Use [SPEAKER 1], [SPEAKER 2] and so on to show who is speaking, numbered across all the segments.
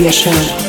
[SPEAKER 1] Fabries Radio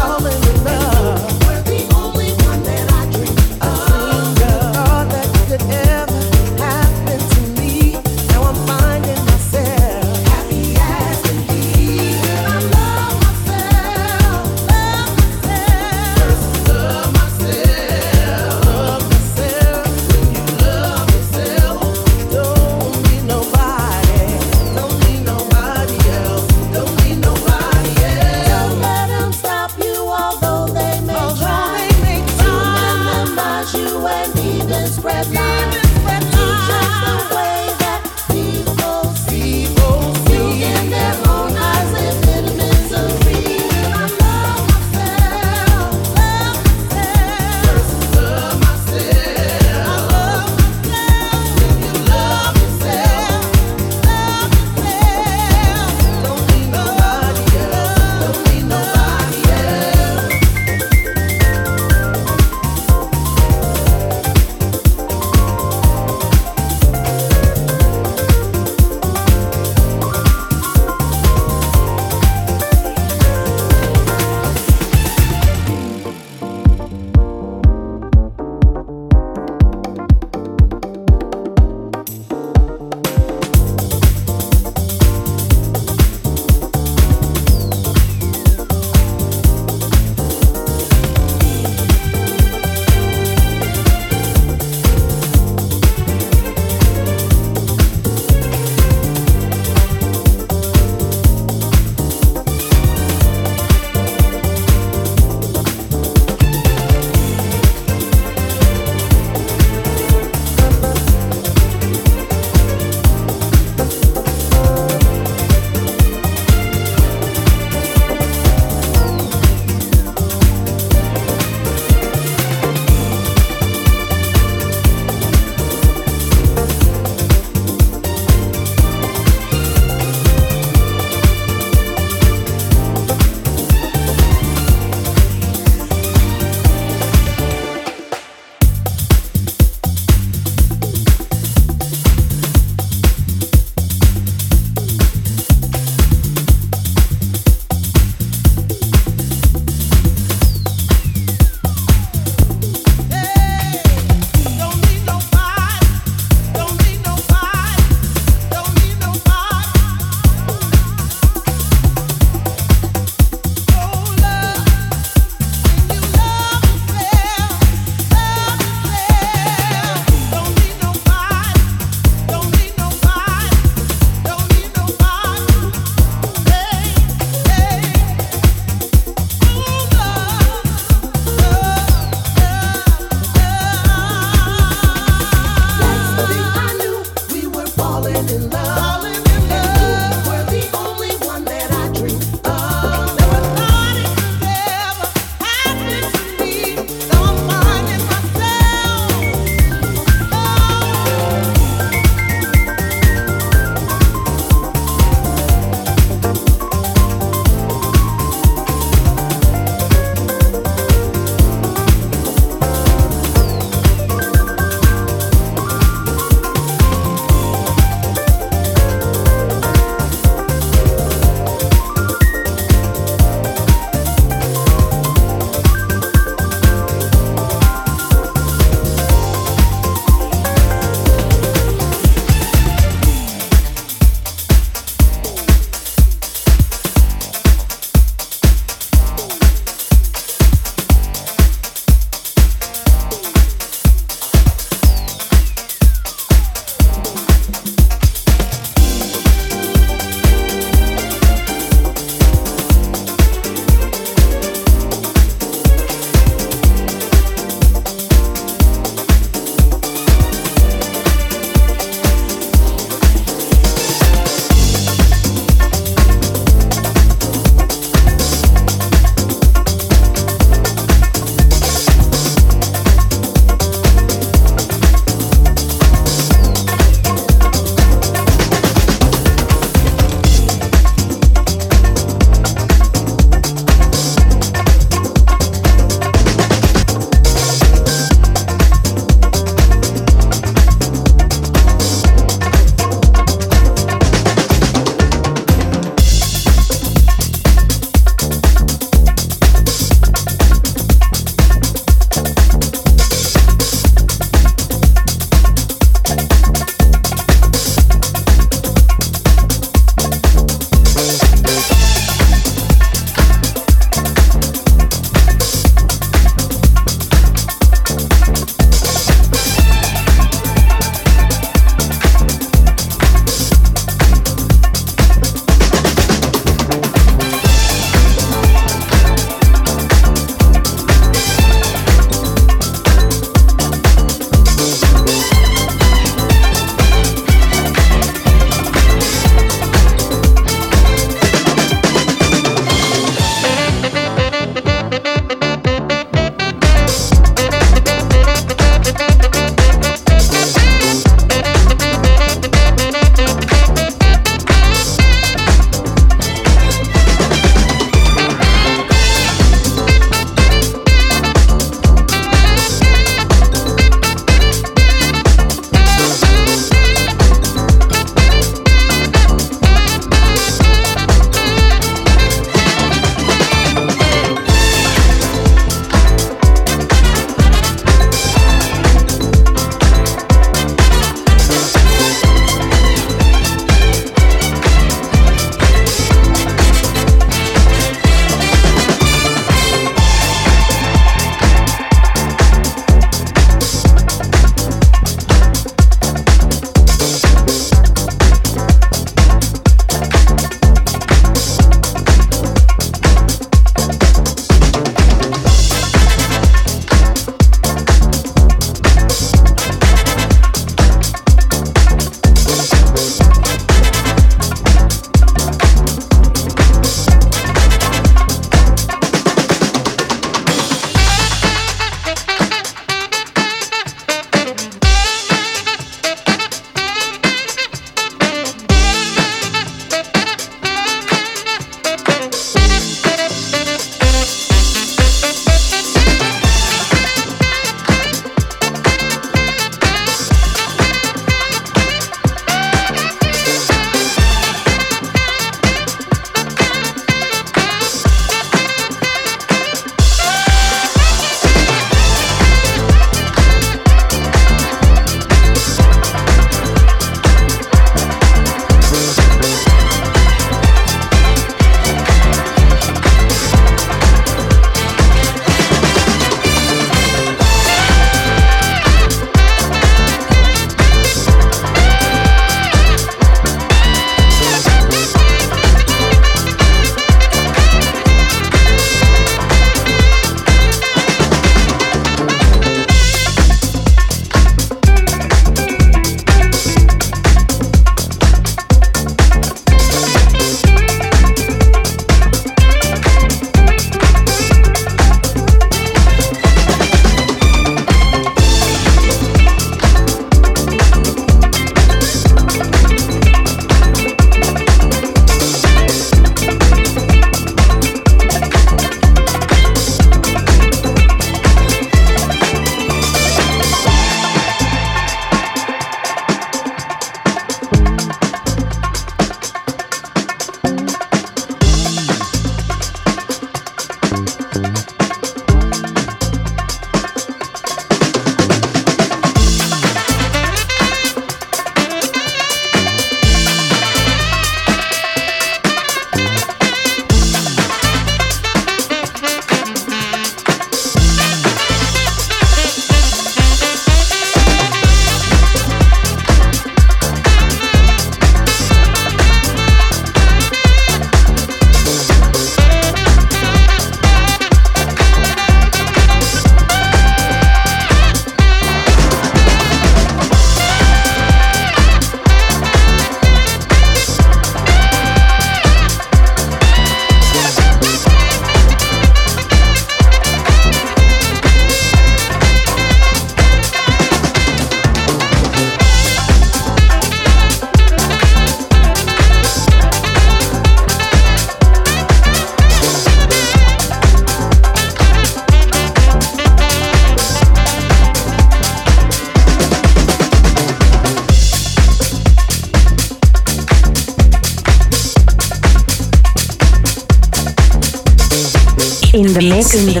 [SPEAKER 2] in the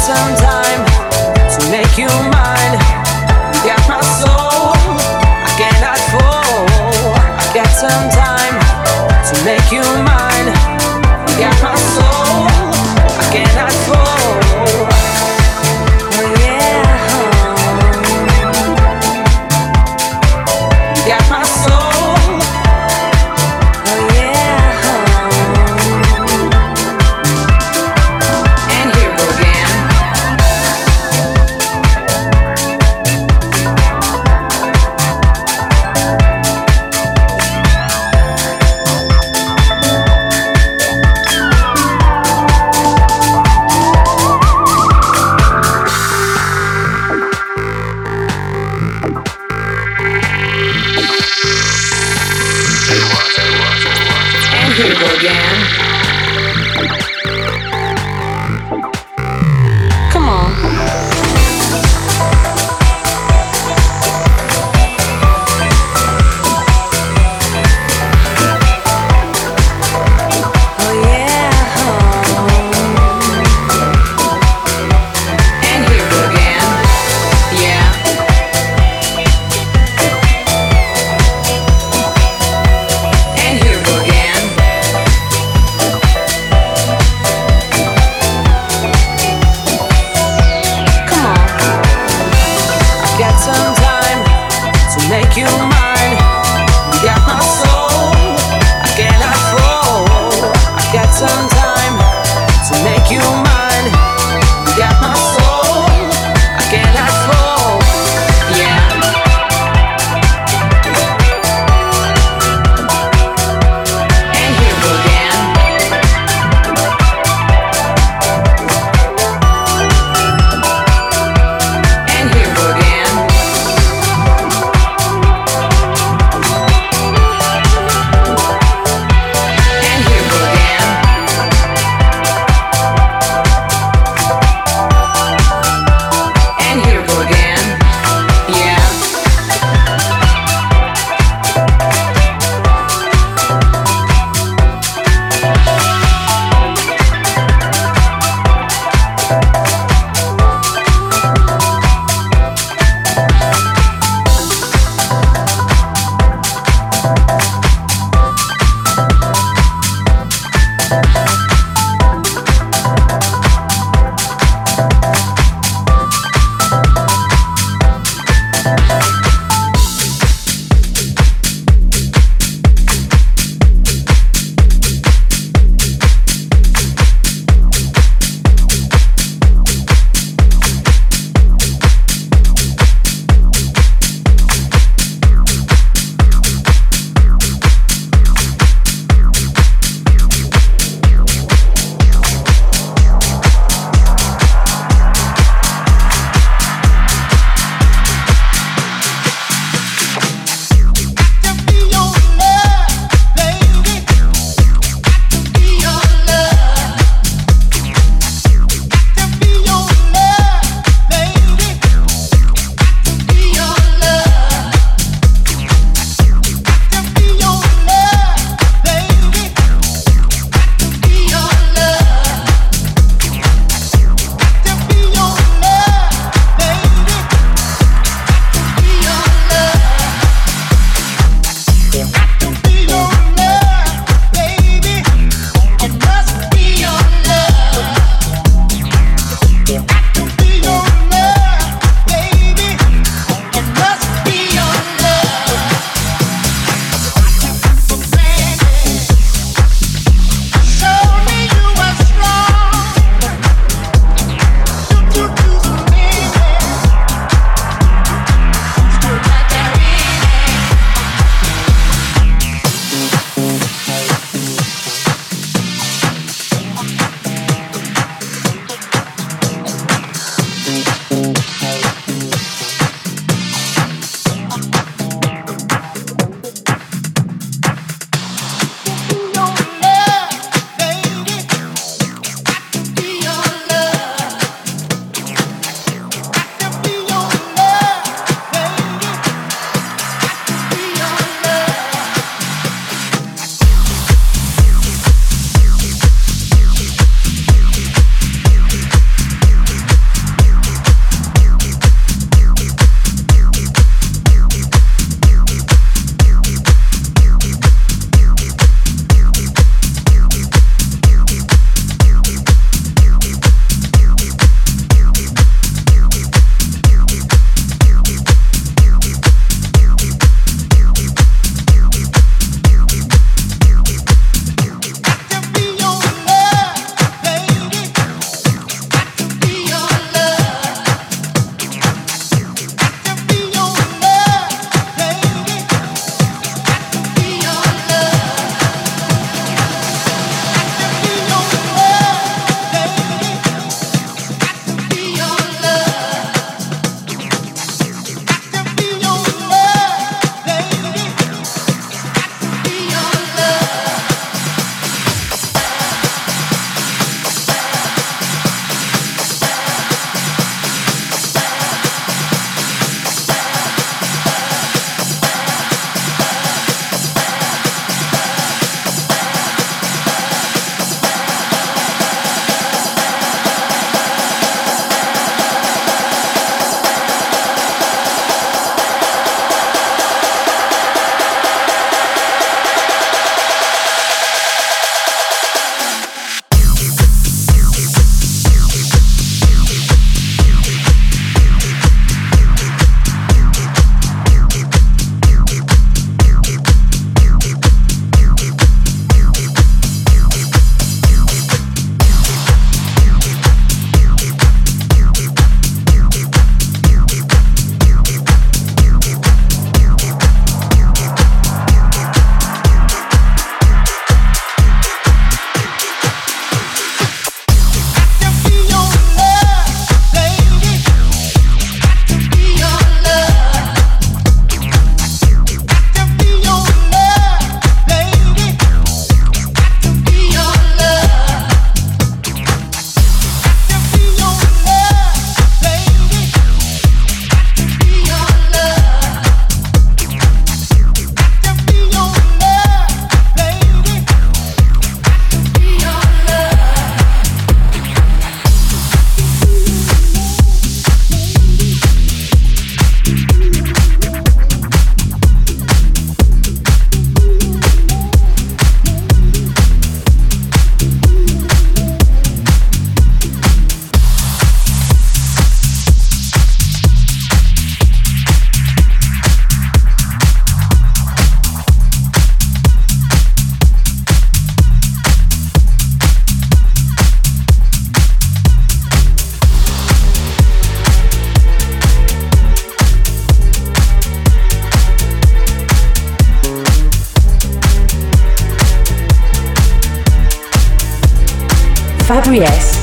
[SPEAKER 2] some time to make you mine.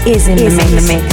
[SPEAKER 2] Is in, the, the mix.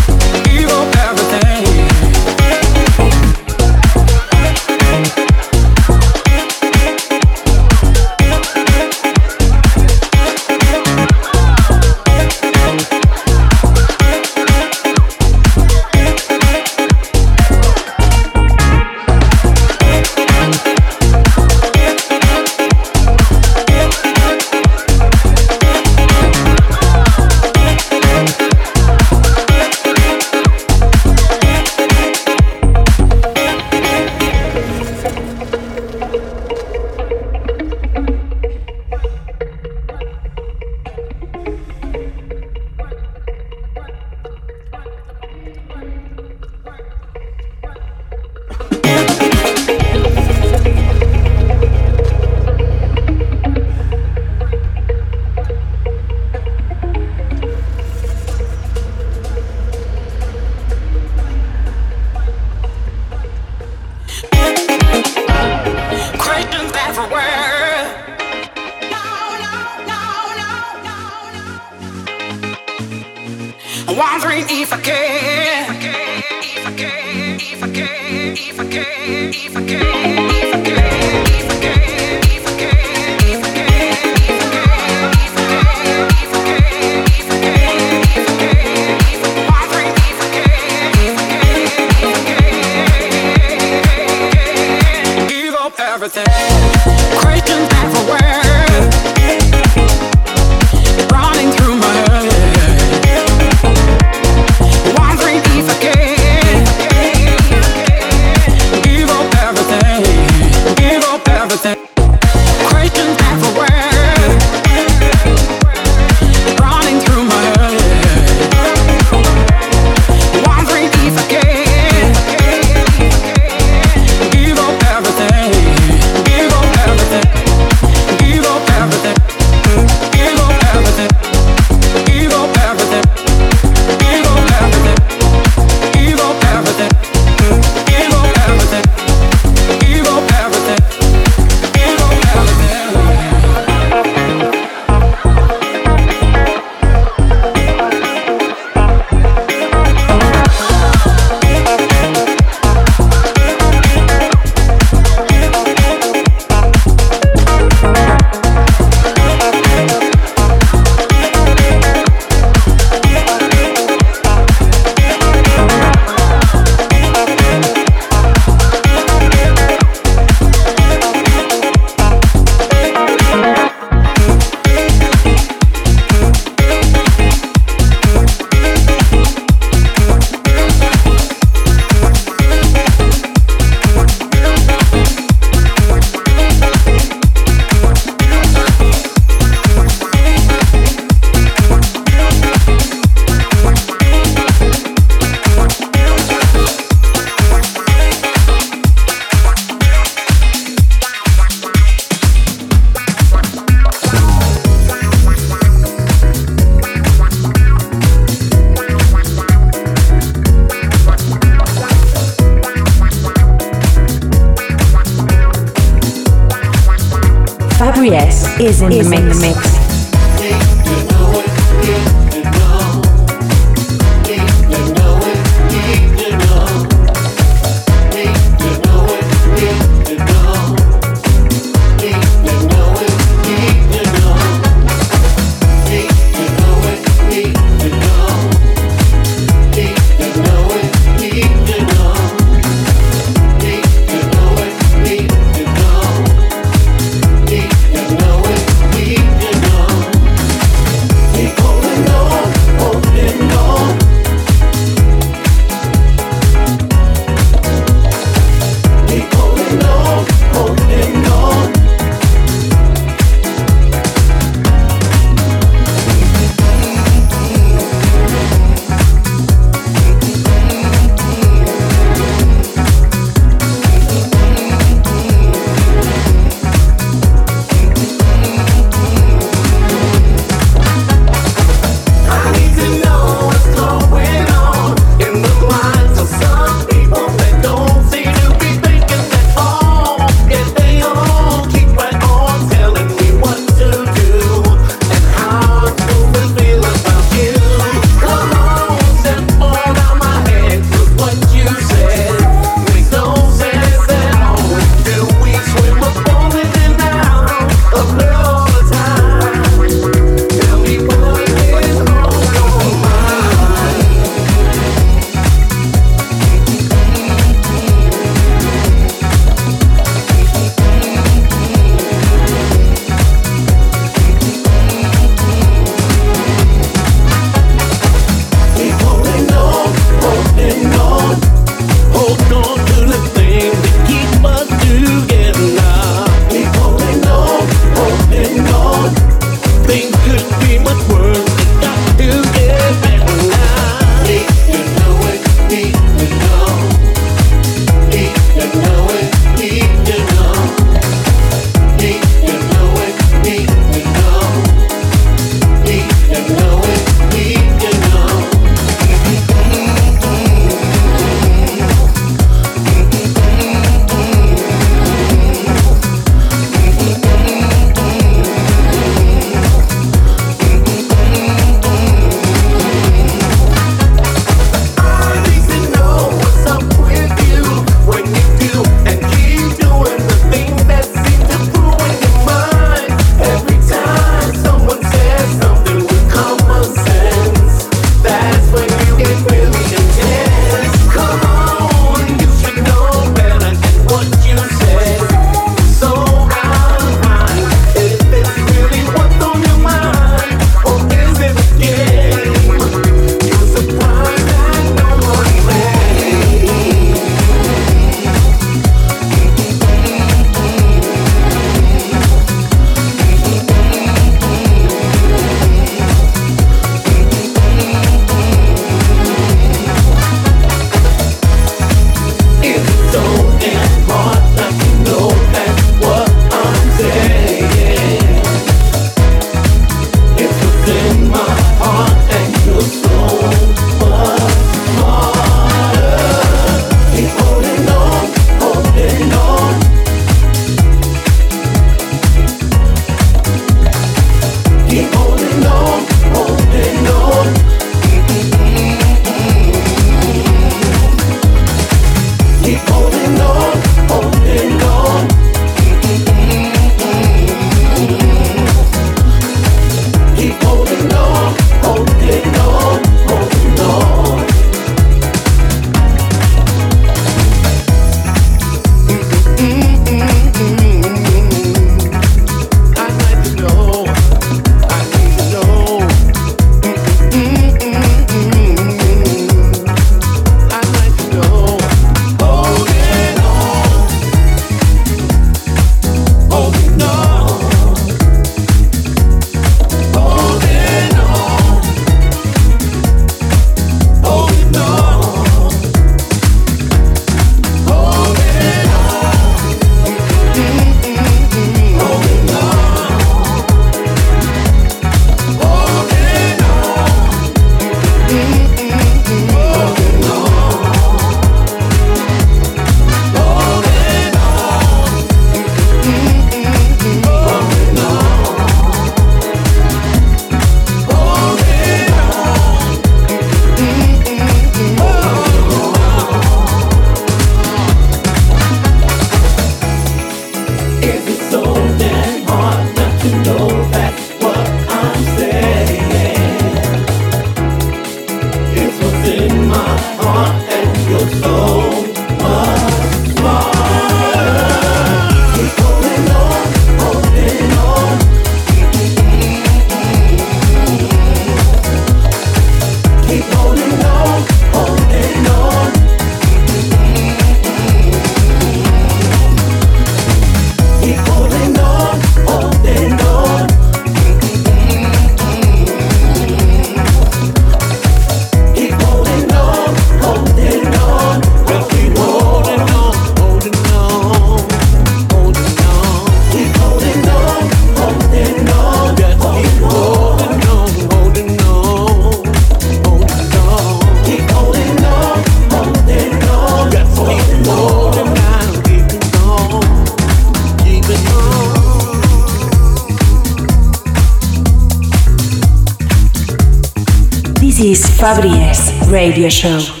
[SPEAKER 3] Radio Show.